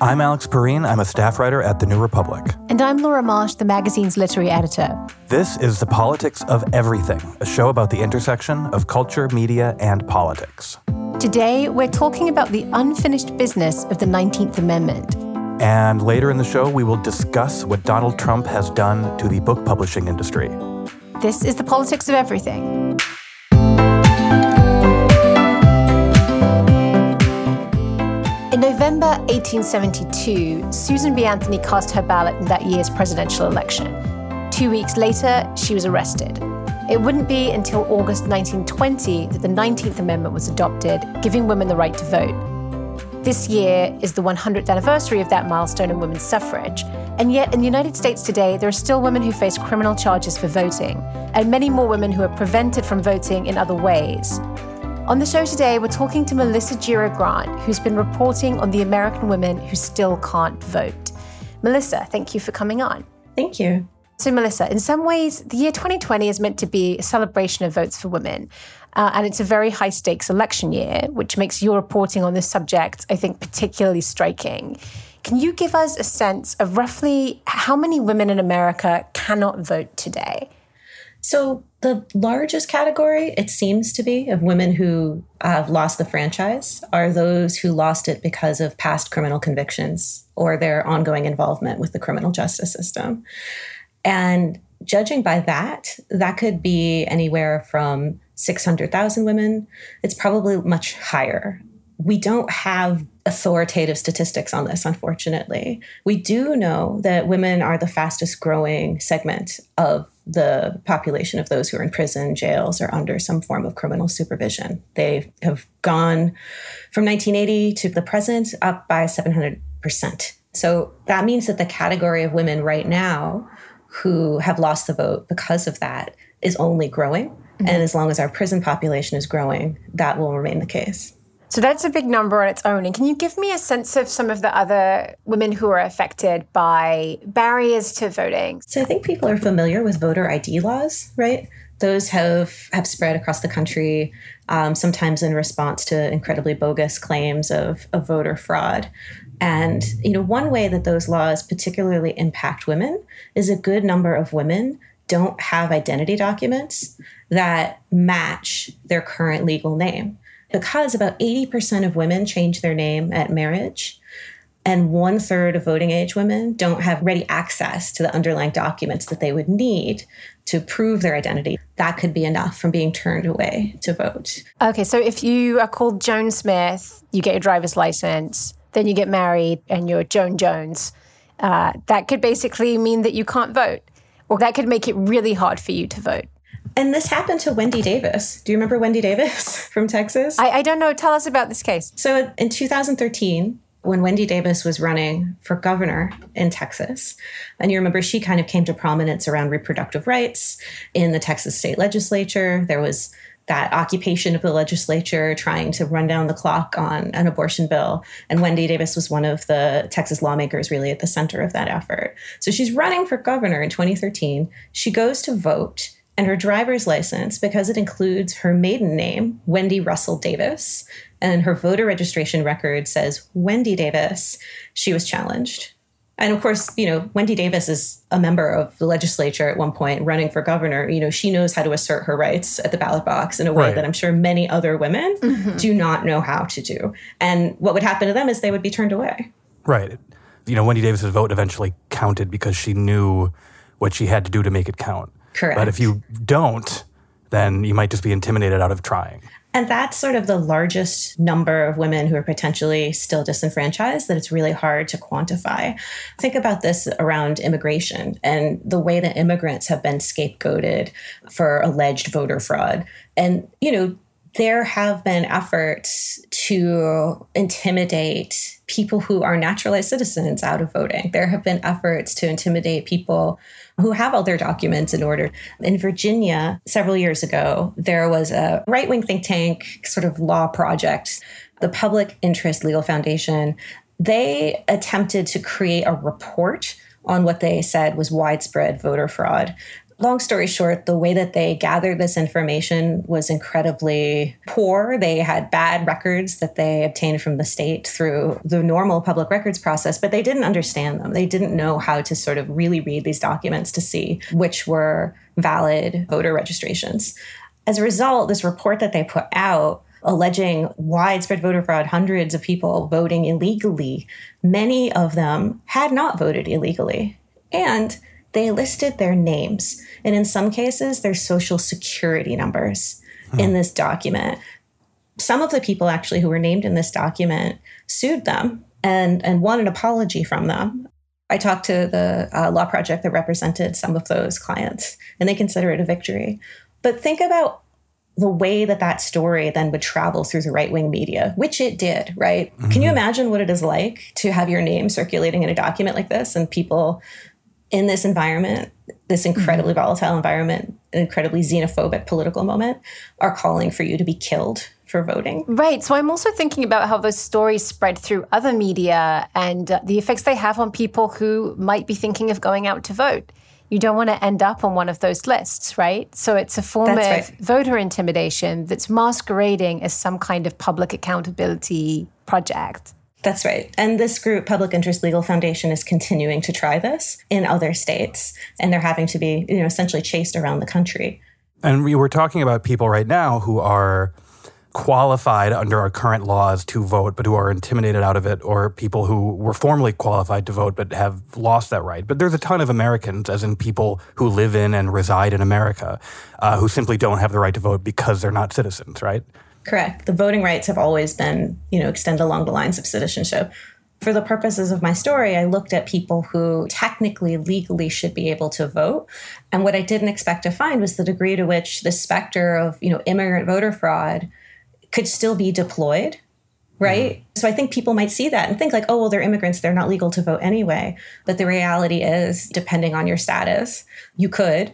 I'm Alex Pareene. I'm a staff writer at The New Republic. And I'm Laura Marsh, the magazine's literary editor. This is The Politics of Everything, a show about the intersection of culture, media, and politics. Today, we're talking about the unfinished business of the 19th Amendment. And later in the show, we will discuss what Donald Trump has done to the book publishing industry. This is The Politics of Everything. November 1872, Susan B. Anthony cast her ballot in that year's presidential election. Two weeks later, she was arrested. It wouldn't be until August 1920 that the 19th Amendment was adopted, giving women the right to vote. This year is the 100th anniversary of that milestone in women's suffrage. And yet, in the United States today, there are still women who face criminal charges for voting, and many more women who are prevented from voting in other ways. On the show today, we're talking to Melissa Gira Grant, who's been reporting on the American women who still can't vote. Melissa, thank you for coming on. Thank you. So, Melissa, in some ways, the year 2020 is meant to be a celebration of votes for women. Uh, and it's a very high stakes election year, which makes your reporting on this subject, I think, particularly striking. Can you give us a sense of roughly how many women in America cannot vote today? So, the largest category, it seems to be, of women who have lost the franchise are those who lost it because of past criminal convictions or their ongoing involvement with the criminal justice system. And judging by that, that could be anywhere from 600,000 women. It's probably much higher. We don't have authoritative statistics on this, unfortunately. We do know that women are the fastest growing segment of the population of those who are in prison, jails, or under some form of criminal supervision. They have gone from 1980 to the present up by 700%. So that means that the category of women right now who have lost the vote because of that is only growing. Mm-hmm. And as long as our prison population is growing, that will remain the case. So that's a big number on its own. And can you give me a sense of some of the other women who are affected by barriers to voting? So I think people are familiar with voter ID laws, right? Those have have spread across the country, um, sometimes in response to incredibly bogus claims of, of voter fraud. And you know, one way that those laws particularly impact women is a good number of women don't have identity documents that match their current legal name because about 80% of women change their name at marriage and one third of voting age women don't have ready access to the underlying documents that they would need to prove their identity. That could be enough from being turned away to vote. Okay, so if you are called Joan Smith, you get your driver's license, then you get married and you're Joan Jones, uh, that could basically mean that you can't vote, or that could make it really hard for you to vote. And this happened to Wendy Davis. Do you remember Wendy Davis from Texas? I, I don't know. Tell us about this case. So in 2013, when Wendy Davis was running for governor in Texas. And you remember she kind of came to prominence around reproductive rights in the Texas state legislature. There was that occupation of the legislature trying to run down the clock on an abortion bill. And Wendy Davis was one of the Texas lawmakers really at the center of that effort. So she's running for governor in 2013. She goes to vote and her driver's license, because it includes her maiden name, Wendy Russell Davis, and her voter registration record says Wendy Davis, she was challenged. And of course, you know, Wendy Davis is a member of the legislature at one point running for governor. You know, she knows how to assert her rights at the ballot box in a way right. that I'm sure many other women mm-hmm. do not know how to do. And what would happen to them is they would be turned away. Right. You know, Wendy Davis's vote eventually counted because she knew what she had to do to make it count. Correct. But if you don't, then you might just be intimidated out of trying. And that's sort of the largest number of women who are potentially still disenfranchised that it's really hard to quantify. Think about this around immigration and the way that immigrants have been scapegoated for alleged voter fraud. And, you know, there have been efforts to intimidate people who are naturalized citizens out of voting. There have been efforts to intimidate people who have all their documents in order. In Virginia, several years ago, there was a right wing think tank sort of law project, the Public Interest Legal Foundation. They attempted to create a report on what they said was widespread voter fraud long story short, the way that they gathered this information was incredibly poor. They had bad records that they obtained from the state through the normal public records process, but they didn't understand them. They didn't know how to sort of really read these documents to see which were valid voter registrations. As a result, this report that they put out alleging widespread voter fraud, hundreds of people voting illegally, many of them had not voted illegally. And they listed their names and in some cases their social security numbers hmm. in this document. Some of the people actually who were named in this document sued them and, and won an apology from them. I talked to the uh, law project that represented some of those clients, and they consider it a victory. But think about the way that that story then would travel through the right wing media, which it did, right? Mm-hmm. Can you mm-hmm. imagine what it is like to have your name circulating in a document like this and people in this environment, this incredibly mm-hmm. volatile environment, an incredibly xenophobic political moment, are calling for you to be killed for voting. Right. So I'm also thinking about how those stories spread through other media and uh, the effects they have on people who might be thinking of going out to vote. You don't want to end up on one of those lists, right? So it's a form that's of right. voter intimidation that's masquerading as some kind of public accountability project. That's right. And this group, Public Interest Legal Foundation, is continuing to try this in other states, and they're having to be, you know, essentially chased around the country. And we were talking about people right now who are qualified under our current laws to vote, but who are intimidated out of it, or people who were formerly qualified to vote but have lost that right. But there's a ton of Americans, as in people who live in and reside in America, uh, who simply don't have the right to vote because they're not citizens, right? Correct. The voting rights have always been, you know, extend along the lines of citizenship. For the purposes of my story, I looked at people who technically, legally should be able to vote. And what I didn't expect to find was the degree to which the specter of, you know, immigrant voter fraud could still be deployed. Right. Mm-hmm. So I think people might see that and think, like, oh, well, they're immigrants. They're not legal to vote anyway. But the reality is, depending on your status, you could.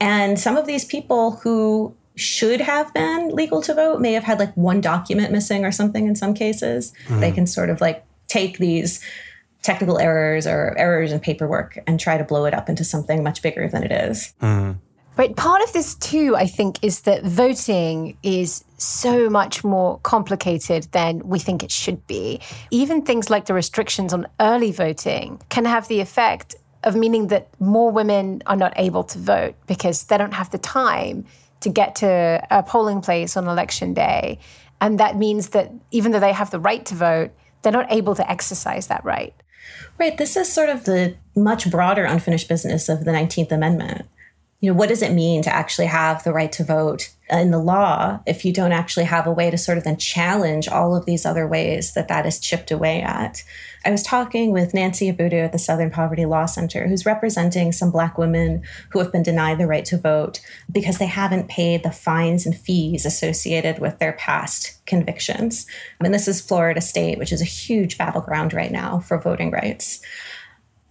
And some of these people who should have been legal to vote may have had like one document missing or something in some cases. Mm-hmm. They can sort of like take these technical errors or errors in paperwork and try to blow it up into something much bigger than it is. Mm-hmm. Right. Part of this, too, I think, is that voting is so much more complicated than we think it should be. Even things like the restrictions on early voting can have the effect of meaning that more women are not able to vote because they don't have the time to get to a polling place on election day. And that means that even though they have the right to vote, they're not able to exercise that right. Right. This is sort of the much broader unfinished business of the 19th Amendment. You know, what does it mean to actually have the right to vote in the law if you don't actually have a way to sort of then challenge all of these other ways that that is chipped away at? I was talking with Nancy Abudu at the Southern Poverty Law Center, who's representing some Black women who have been denied the right to vote because they haven't paid the fines and fees associated with their past convictions. And this is Florida State, which is a huge battleground right now for voting rights.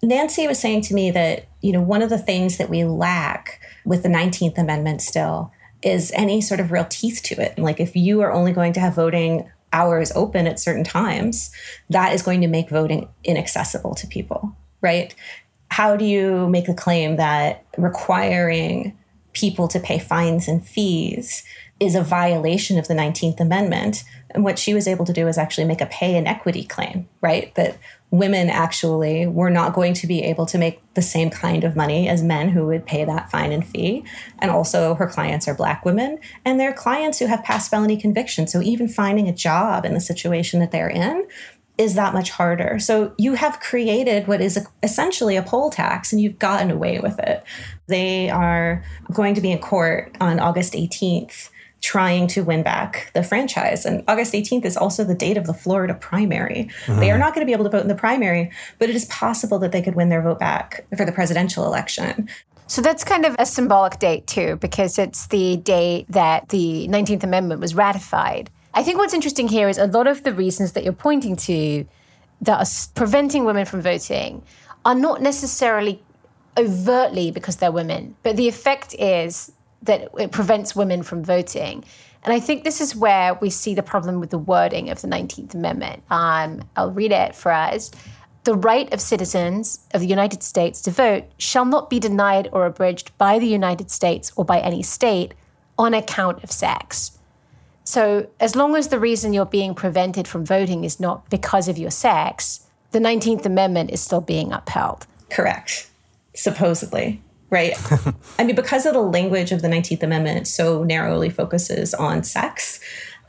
Nancy was saying to me that, you know, one of the things that we lack with the 19th Amendment still is any sort of real teeth to it. Like if you are only going to have voting hours open at certain times, that is going to make voting inaccessible to people, right? How do you make a claim that requiring people to pay fines and fees is a violation of the 19th Amendment? And what she was able to do is actually make a pay inequity claim, right? That women actually were not going to be able to make the same kind of money as men who would pay that fine and fee. And also, her clients are Black women and they're clients who have past felony convictions. So, even finding a job in the situation that they're in is that much harder. So, you have created what is essentially a poll tax and you've gotten away with it. They are going to be in court on August 18th trying to win back the franchise. And August 18th is also the date of the Florida primary. Mm-hmm. They are not going to be able to vote in the primary, but it is possible that they could win their vote back for the presidential election. So that's kind of a symbolic date, too, because it's the date that the 19th Amendment was ratified. I think what's interesting here is a lot of the reasons that you're pointing to that are preventing women from voting are not necessarily overtly because they're women, but the effect is that it prevents women from voting. And I think this is where we see the problem with the wording of the 19th Amendment. Um, I'll read it for us. The right of citizens of the United States to vote shall not be denied or abridged by the United States or by any state on account of sex. So, as long as the reason you're being prevented from voting is not because of your sex, the 19th Amendment is still being upheld. Correct. Supposedly. Right. I mean, because of the language of the 19th Amendment so narrowly focuses on sex,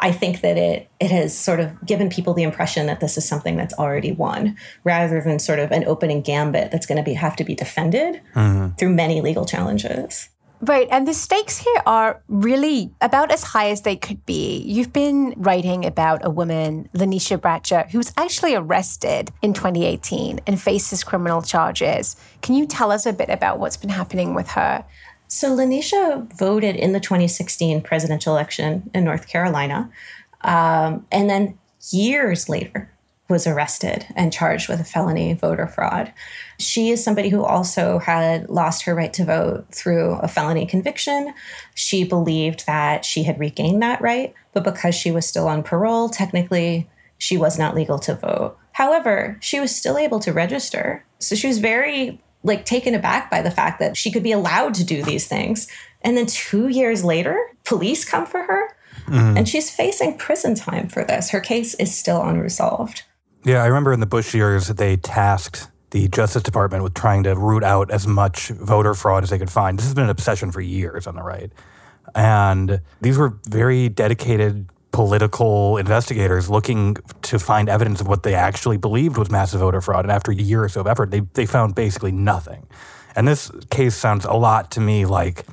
I think that it it has sort of given people the impression that this is something that's already won, rather than sort of an opening gambit that's going to be have to be defended mm-hmm. through many legal challenges. Right. And the stakes here are really about as high as they could be. You've been writing about a woman, Lanisha Bratcher, who was actually arrested in 2018 and faces criminal charges. Can you tell us a bit about what's been happening with her? So, Lanisha voted in the 2016 presidential election in North Carolina. Um, and then years later, was arrested and charged with a felony voter fraud. She is somebody who also had lost her right to vote through a felony conviction. She believed that she had regained that right, but because she was still on parole, technically she was not legal to vote. However, she was still able to register. So she was very like taken aback by the fact that she could be allowed to do these things. And then 2 years later, police come for her. Mm-hmm. And she's facing prison time for this. Her case is still unresolved. Yeah, I remember in the Bush years they tasked the Justice Department with trying to root out as much voter fraud as they could find. This has been an obsession for years on the right. And these were very dedicated political investigators looking to find evidence of what they actually believed was massive voter fraud. And after a year or so of effort, they, they found basically nothing. And this case sounds a lot to me like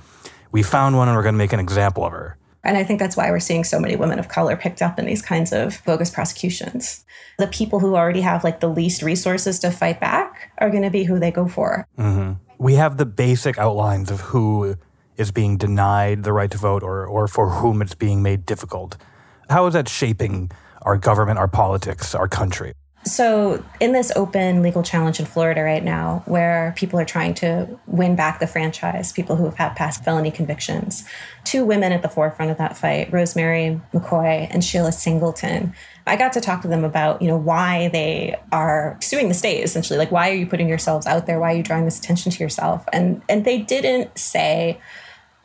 we found one and we're going to make an example of her. And I think that's why we're seeing so many women of color picked up in these kinds of bogus prosecutions. The people who already have like the least resources to fight back are going to be who they go for. Mm-hmm. We have the basic outlines of who is being denied the right to vote or, or for whom it's being made difficult. How is that shaping our government, our politics, our country? So, in this open legal challenge in Florida right now, where people are trying to win back the franchise, people who have had past felony convictions, two women at the forefront of that fight, Rosemary McCoy and Sheila Singleton. I got to talk to them about, you know, why they are suing the state essentially. Like, why are you putting yourselves out there? Why are you drawing this attention to yourself? And and they didn't say,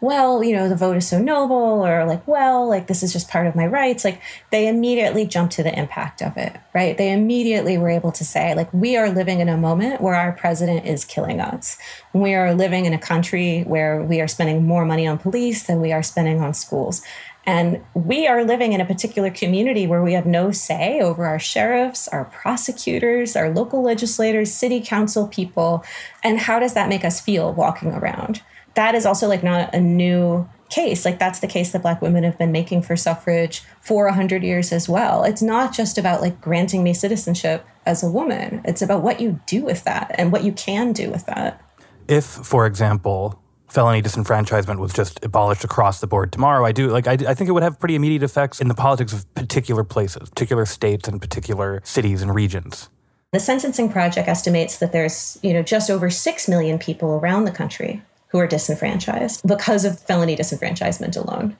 well, you know, the vote is so noble, or like, well, like this is just part of my rights. Like they immediately jumped to the impact of it, right? They immediately were able to say, like, we are living in a moment where our president is killing us. We are living in a country where we are spending more money on police than we are spending on schools. And we are living in a particular community where we have no say over our sheriffs, our prosecutors, our local legislators, city council people. And how does that make us feel walking around? That is also like not a new case. Like that's the case that black women have been making for suffrage for a hundred years as well. It's not just about like granting me citizenship as a woman. It's about what you do with that and what you can do with that. If, for example, felony disenfranchisement was just abolished across the board tomorrow, I do like I, I think it would have pretty immediate effects in the politics of particular places, particular states and particular cities and regions. The Sentencing Project estimates that there's, you know, just over 6 million people around the country who are disenfranchised because of felony disenfranchisement alone.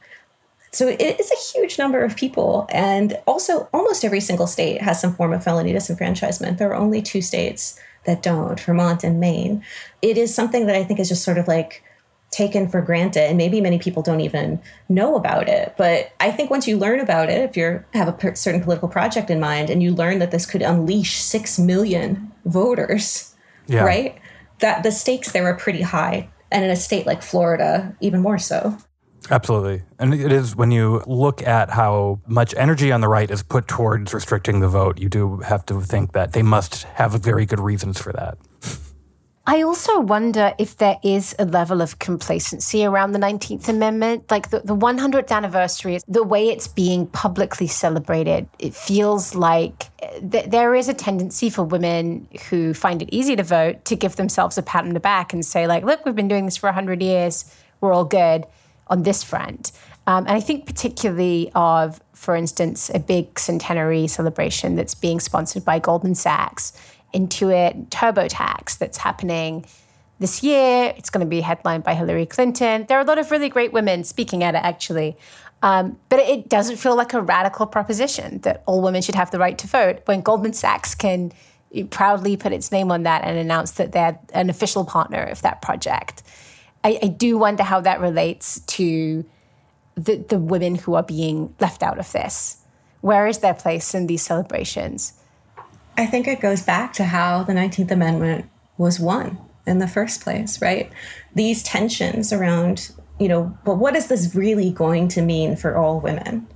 So it is a huge number of people. And also, almost every single state has some form of felony disenfranchisement. There are only two states that don't Vermont and Maine. It is something that I think is just sort of like taken for granted and maybe many people don't even know about it but i think once you learn about it if you have a certain political project in mind and you learn that this could unleash 6 million voters yeah. right that the stakes there are pretty high and in a state like Florida, even more so. Absolutely. And it is when you look at how much energy on the right is put towards restricting the vote, you do have to think that they must have very good reasons for that. I also wonder if there is a level of complacency around the 19th Amendment. Like the, the 100th anniversary, the way it's being publicly celebrated, it feels like th- there is a tendency for women who find it easy to vote to give themselves a pat on the back and say, like, look, we've been doing this for 100 years, we're all good on this front. Um, and I think particularly of, for instance, a big centenary celebration that's being sponsored by Goldman Sachs Intuit TurboTax that's happening this year. It's going to be headlined by Hillary Clinton. There are a lot of really great women speaking at it, actually. Um, but it doesn't feel like a radical proposition that all women should have the right to vote when Goldman Sachs can proudly put its name on that and announce that they're an official partner of that project. I, I do wonder how that relates to the, the women who are being left out of this. Where is their place in these celebrations? I think it goes back to how the 19th Amendment was won in the first place, right? These tensions around, you know, but what is this really going to mean for all women?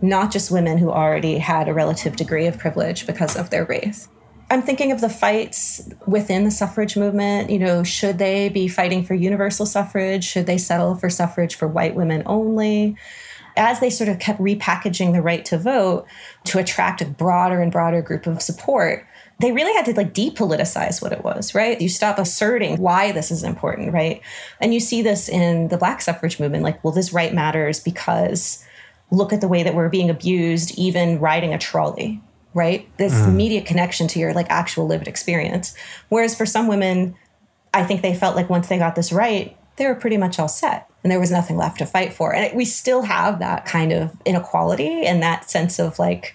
Not just women who already had a relative degree of privilege because of their race. I'm thinking of the fights within the suffrage movement. You know, should they be fighting for universal suffrage? Should they settle for suffrage for white women only? As they sort of kept repackaging the right to vote to attract a broader and broader group of support, they really had to like depoliticize what it was, right? You stop asserting why this is important, right? And you see this in the black suffrage movement like, well, this right matters because look at the way that we're being abused, even riding a trolley, right? This mm. immediate connection to your like actual lived experience. Whereas for some women, I think they felt like once they got this right, they were pretty much all set and there was nothing left to fight for. And it, we still have that kind of inequality and that sense of like,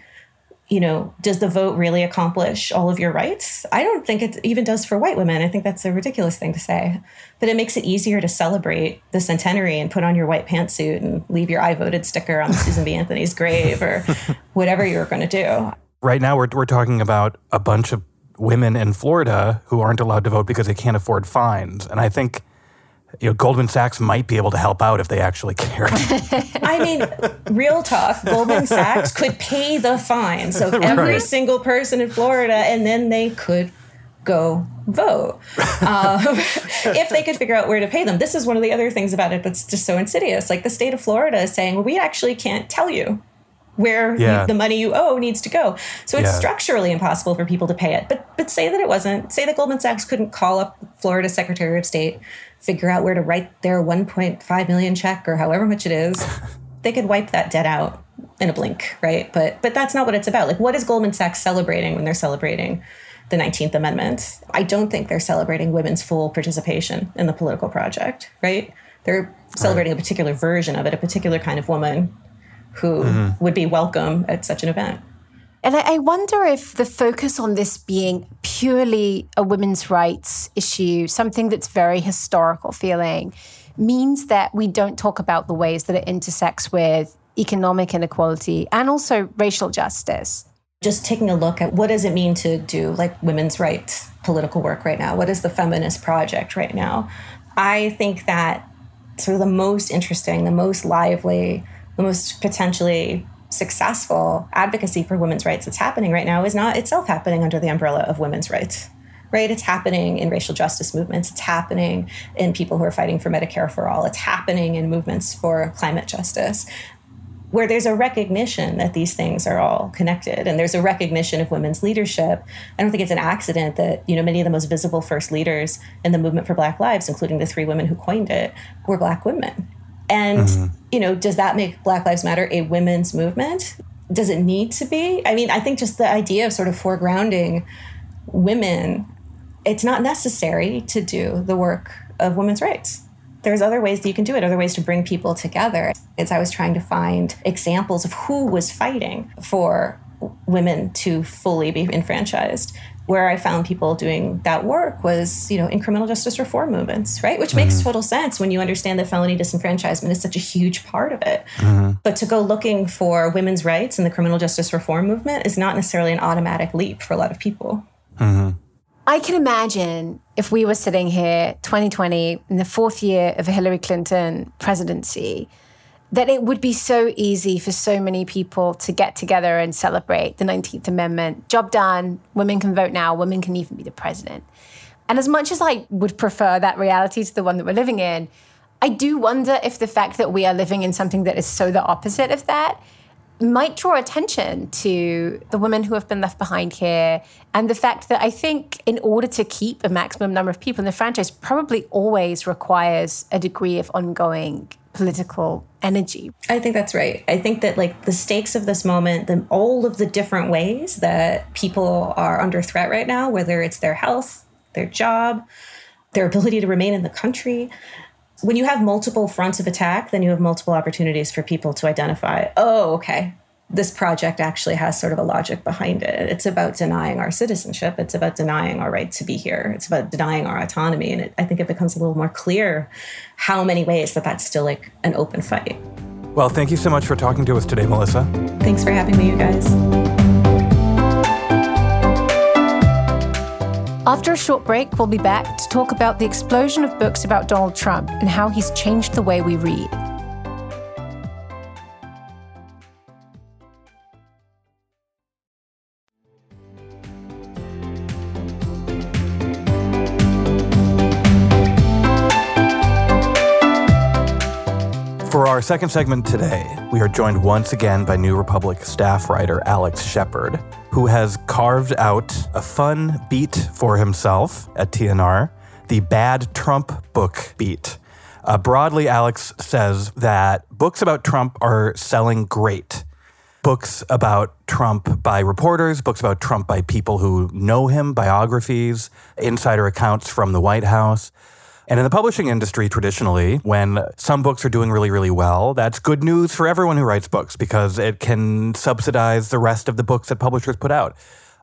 you know, does the vote really accomplish all of your rights? I don't think it even does for white women. I think that's a ridiculous thing to say. But it makes it easier to celebrate the centenary and put on your white pantsuit and leave your I voted sticker on Susan B. Anthony's grave or whatever you're going to do. Right now, we're, we're talking about a bunch of women in Florida who aren't allowed to vote because they can't afford fines. And I think you know, Goldman Sachs might be able to help out if they actually care. I mean, real talk, Goldman Sachs could pay the fines of every right. single person in Florida, and then they could go vote um, if they could figure out where to pay them. This is one of the other things about it that's just so insidious. Like the state of Florida is saying, well, we actually can't tell you where yeah. you, the money you owe needs to go. So it's yeah. structurally impossible for people to pay it. But but say that it wasn't. Say that Goldman Sachs couldn't call up Florida Secretary of State figure out where to write their 1.5 million check or however much it is, they could wipe that debt out in a blink, right? But but that's not what it's about. Like what is Goldman Sachs celebrating when they're celebrating the 19th Amendment? I don't think they're celebrating women's full participation in the political project, right? They're celebrating right. a particular version of it, a particular kind of woman who mm-hmm. would be welcome at such an event. And I, wonder if the focus on this being purely a women's rights issue, something that's very historical feeling, means that we don't talk about the ways that it intersects with economic inequality and also racial justice. Just taking a look at what does it mean to do like women's rights political work right now? What is the feminist project right now? I think that sort of the most interesting, the most lively, the most potentially successful advocacy for women's rights that's happening right now is not itself happening under the umbrella of women's rights right? It's happening in racial justice movements. It's happening in people who are fighting for medicare for all. It's happening in movements for climate justice where there's a recognition that these things are all connected. And there's a recognition of women's leadership. I don't think it's an accident that you know many of the most visible first leaders in the movement for black lives including the three women who coined it were black women and, mm-hmm. you know, does that make Black Lives Matter a women's movement? Does it need to be? I mean, I think just the idea of sort of foregrounding women, it's not necessary to do the work of women's rights. There's other ways that you can do it, other ways to bring people together. As I was trying to find examples of who was fighting for women to fully be enfranchised where I found people doing that work was, you know, in criminal justice reform movements, right? Which mm-hmm. makes total sense when you understand that felony disenfranchisement is such a huge part of it. Mm-hmm. But to go looking for women's rights in the criminal justice reform movement is not necessarily an automatic leap for a lot of people. Mm-hmm. I can imagine if we were sitting here 2020 in the fourth year of a Hillary Clinton presidency that it would be so easy for so many people to get together and celebrate the 19th Amendment. Job done. Women can vote now. Women can even be the president. And as much as I would prefer that reality to the one that we're living in, I do wonder if the fact that we are living in something that is so the opposite of that might draw attention to the women who have been left behind here and the fact that I think in order to keep a maximum number of people in the franchise probably always requires a degree of ongoing political energy. I think that's right. I think that like the stakes of this moment, the all of the different ways that people are under threat right now, whether it's their health, their job, their ability to remain in the country, when you have multiple fronts of attack, then you have multiple opportunities for people to identify, oh, okay, this project actually has sort of a logic behind it. It's about denying our citizenship. It's about denying our right to be here. It's about denying our autonomy. And it, I think it becomes a little more clear how many ways that that's still like an open fight. Well, thank you so much for talking to us today, Melissa. Thanks for having me, you guys. After a short break, we'll be back to talk about the explosion of books about Donald Trump and how he's changed the way we read. For our second segment today, we are joined once again by New Republic staff writer Alex Shephard, who has carved out a fun beat for himself at TNR, the Bad Trump book beat. Uh, broadly, Alex says that books about Trump are selling great. Books about Trump by reporters, books about Trump by people who know him, biographies, insider accounts from the White House. And in the publishing industry, traditionally, when some books are doing really, really well, that's good news for everyone who writes books because it can subsidize the rest of the books that publishers put out.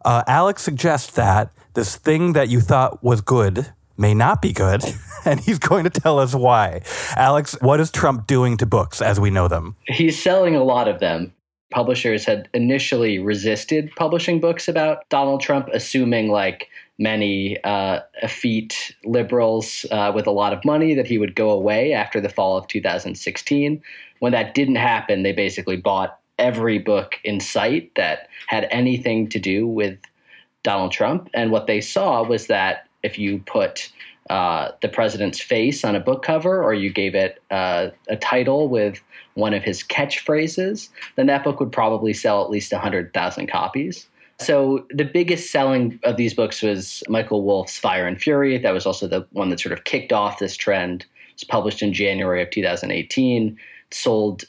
Uh, Alex suggests that this thing that you thought was good may not be good, and he's going to tell us why. Alex, what is Trump doing to books as we know them? He's selling a lot of them. Publishers had initially resisted publishing books about Donald Trump, assuming, like, many uh, effete liberals uh, with a lot of money that he would go away after the fall of 2016. When that didn't happen, they basically bought every book in sight that had anything to do with Donald Trump. And what they saw was that if you put uh, the president's face on a book cover or you gave it uh, a title with one of his catchphrases, then that book would probably sell at least 100,000 copies. So the biggest selling of these books was Michael Wolff's Fire and Fury. That was also the one that sort of kicked off this trend. It was published in January of 2018. sold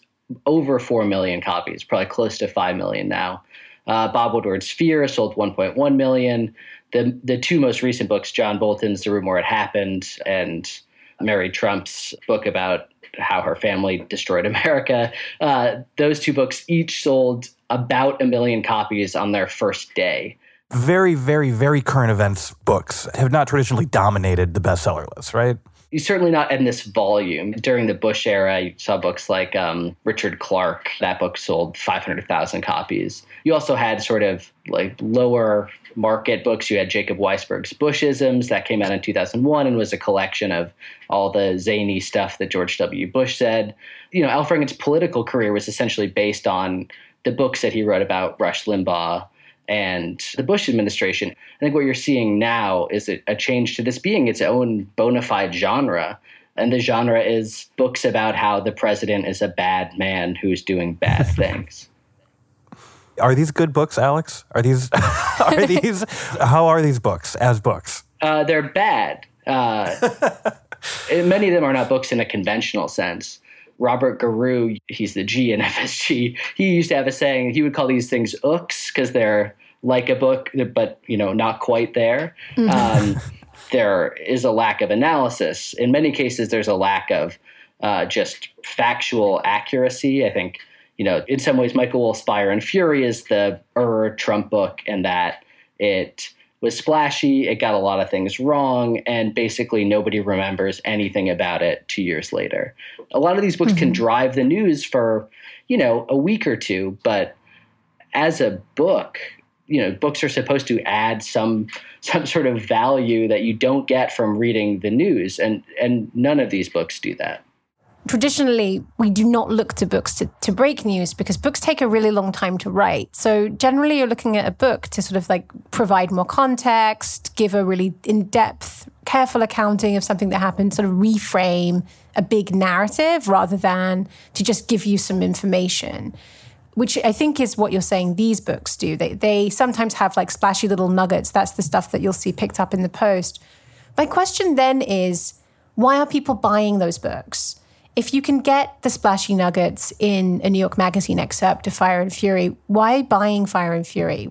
over 4 million copies, probably close to 5 million now. Uh, Bob Woodward's Fear sold 1.1 million. The, the two most recent books, John Bolton's The Room Where It Happened and Mary Trump's book about how her family destroyed America, uh, those two books each sold about a million copies on their first day. Very, very, very current events books have not traditionally dominated the bestseller list, right? You certainly not in this volume. During the Bush era, you saw books like um, Richard Clarke. That book sold 500,000 copies. You also had sort of like lower market books. You had Jacob Weisberg's Bushisms that came out in 2001 and was a collection of all the zany stuff that George W. Bush said. You know, Al Franken's political career was essentially based on the books that he wrote about Rush Limbaugh and the Bush administration. I think what you're seeing now is a, a change to this being its own bona fide genre. And the genre is books about how the president is a bad man who's doing bad things. Are these good books, Alex? Are these are these how are these books as books? Uh, they're bad. Uh, many of them are not books in a conventional sense. Robert Giroux, he's the G in FSG. He used to have a saying. He would call these things ooks because they're like a book, but you know, not quite there. Mm-hmm. Um, there is a lack of analysis. In many cases, there's a lack of uh, just factual accuracy. I think you know, in some ways, Michael Wolff's Fire and Fury is the Ur Trump book, and that it was splashy. It got a lot of things wrong, and basically nobody remembers anything about it two years later. A lot of these books mm-hmm. can drive the news for, you know, a week or two, but as a book, you know, books are supposed to add some some sort of value that you don't get from reading the news, and and none of these books do that traditionally we do not look to books to, to break news because books take a really long time to write so generally you're looking at a book to sort of like provide more context give a really in-depth careful accounting of something that happened sort of reframe a big narrative rather than to just give you some information which I think is what you're saying these books do. They, they sometimes have like splashy little nuggets. That's the stuff that you'll see picked up in the post. My question then is why are people buying those books? If you can get the splashy nuggets in a New York Magazine excerpt of Fire and Fury, why buying Fire and Fury?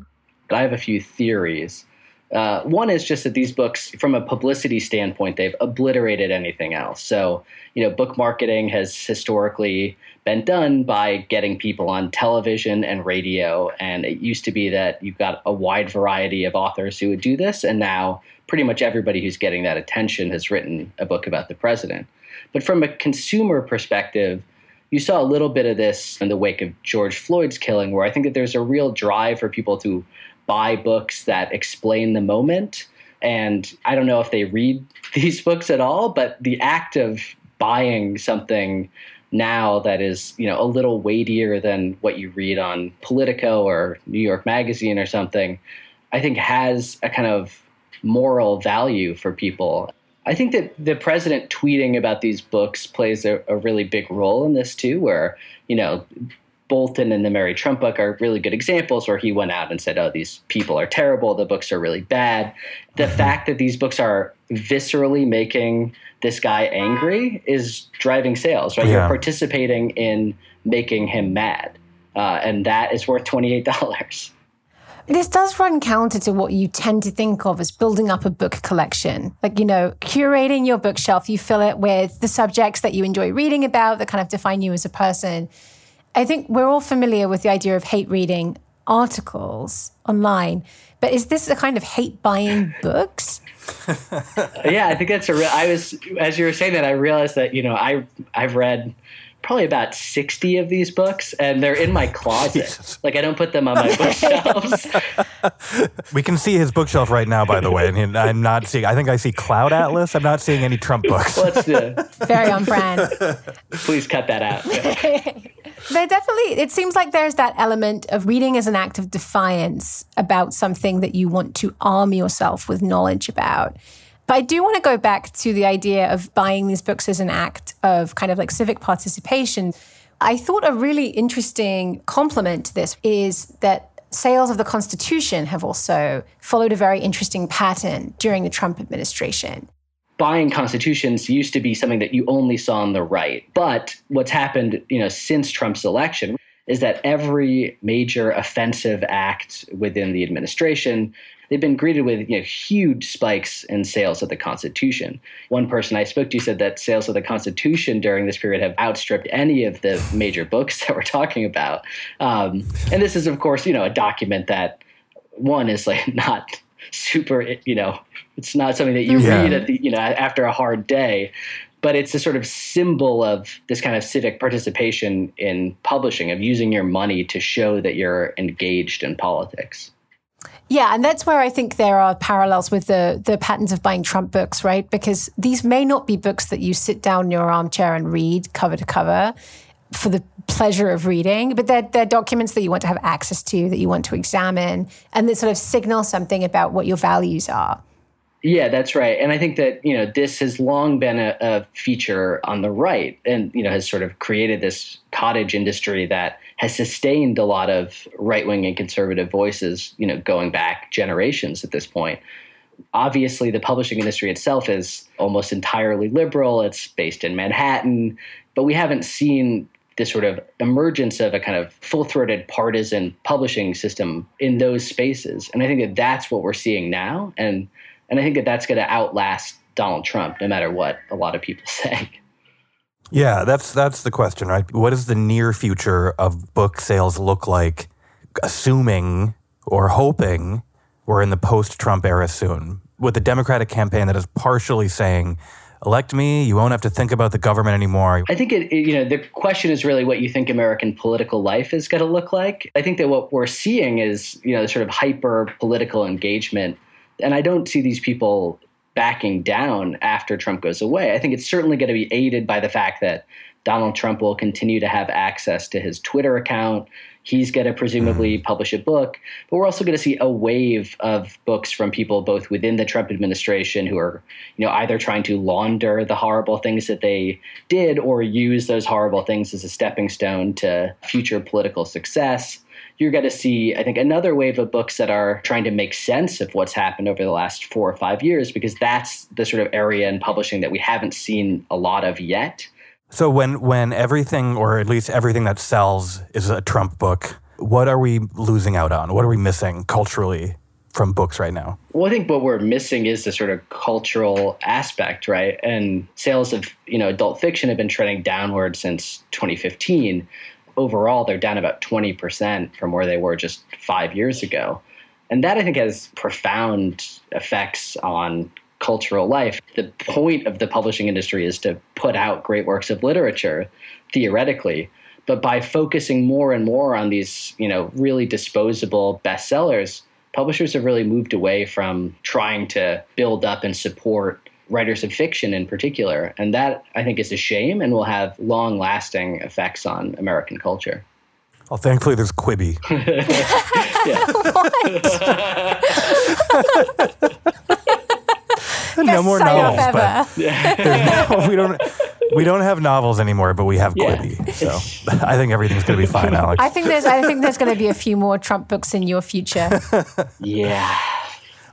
I have a few theories. Uh, one is just that these books, from a publicity standpoint, they've obliterated anything else. So, you know, book marketing has historically been done by getting people on television and radio. And it used to be that you've got a wide variety of authors who would do this. And now pretty much everybody who's getting that attention has written a book about the president. But from a consumer perspective, you saw a little bit of this in the wake of George Floyd's killing, where I think that there's a real drive for people to buy books that explain the moment. And I don't know if they read these books at all, but the act of buying something now that is, you know, a little weightier than what you read on Politico or New York Magazine or something, I think has a kind of moral value for people. I think that the president tweeting about these books plays a, a, really big role in this too, where, you know, Bolton and the Mary Trump book are really good examples where he went out and said, oh, these people are terrible. The books are really bad. The mm-hmm. fact that these books are viscerally making this guy angry is driving sales, right? Yeah. You're participating in making him mad. Uh, and that is worth $28. This does run counter to what you tend to think of as building up a book collection. Like, you know, curating your bookshelf, you fill it with the subjects that you enjoy reading about that kind of define you as a person. I think we're all familiar with the idea of hate reading articles online, but is this a kind of hate buying books? yeah, I think that's a real. I was as you were saying that, I realized that you know I I've read probably about 60 of these books and they're in my closet. Jesus. Like I don't put them on my bookshelves. we can see his bookshelf right now, by the way. And I'm not seeing, I think I see Cloud Atlas. I'm not seeing any Trump books. Let's do Very on brand. Please cut that out. there definitely, it seems like there's that element of reading as an act of defiance about something that you want to arm yourself with knowledge about. But I do want to go back to the idea of buying these books as an act of kind of like civic participation. I thought a really interesting complement to this is that sales of the Constitution have also followed a very interesting pattern during the Trump administration. Buying constitutions used to be something that you only saw on the right. But what's happened, you know, since Trump's election is that every major offensive act within the administration they've been greeted with you know, huge spikes in sales of the Constitution. One person I spoke to said that sales of the Constitution during this period have outstripped any of the major books that we're talking about. Um, and this is, of course, you know, a document that one is like not super, you know, it's not something that you yeah. read at the, you know, after a hard day but it's a sort of symbol of this kind of civic participation in publishing, of using your money to show that you're engaged in politics. Yeah, and that's where I think there are parallels with the the patterns of buying Trump books, right? Because these may not be books that you sit down in your armchair and read cover to cover for the pleasure of reading, but they're, they're documents that you want to have access to, that you want to examine, and that sort of signal something about what your values are. Yeah, that's right. And I think that, you know, this has long been a, a, feature on the right and, you know, has sort of created this cottage industry that has sustained a lot of right wing and conservative voices, you know, going back generations at this point. Obviously, the publishing industry itself is almost entirely liberal. It's based in Manhattan, but we haven't seen this sort of emergence of a kind of full throated partisan publishing system in those spaces. And I think that that's what we're seeing now. And and I think that that's going to outlast Donald Trump, no matter what a lot of people say. Yeah, that's that's the question, right? What does the near future of book sales look like, assuming or hoping we're in the post-Trump era soon, with the Democratic campaign that is partially saying, "Elect me, you won't have to think about the government anymore." I think it, you know the question is really what you think American political life is going to look like. I think that what we're seeing is you know sort of hyper political engagement and I don't see these people backing down after Trump goes away. I think it's certainly going to be aided by the fact that Donald Trump will continue to have access to his Twitter account. He's going to presumably mm-hmm. publish a book, but we're also going to see a wave of books from people both within the Trump administration who are, you know, either trying to launder the horrible things that they did or use those horrible things as a stepping stone to future political success you're going to see, I think, another wave of books that are trying to make sense of what's happened over the last four or five years, because that's the sort of area in publishing that we haven't seen a lot of yet. So when when everything, or at least everything that sells, is a Trump book, what are we losing out on? What are we missing culturally from books right now? Well, I think what we're missing is the sort of cultural aspect, right? And sales of you know adult fiction have been trending downward since 2015. Overall, they're down about 20% from where they were just five years ago. And that I think has profound effects on cultural life. The point of the publishing industry is to put out great works of literature, theoretically. But by focusing more and more on these, you know, really disposable bestsellers, publishers have really moved away from trying to build up and support writers of fiction in particular. And that I think is a shame and will have long lasting effects on American culture. Well, thankfully, there's Quibi. no more novels, but no, we don't. We don't have novels anymore, but we have Yeah. Quibi. So I think everything's going to be fine, Alex. I think there's I think there's going to be a few more Trump books in your future. Yeah.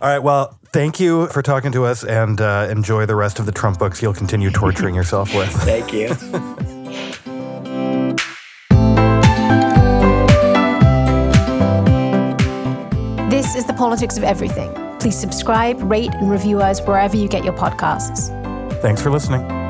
All right. Well, thank you for talking to us, and uh, enjoy the rest of the Trump books you'll continue torturing yourself with. Thank you. This is the politics of everything. Please subscribe, rate, and review us wherever you get your podcasts. Thanks for listening.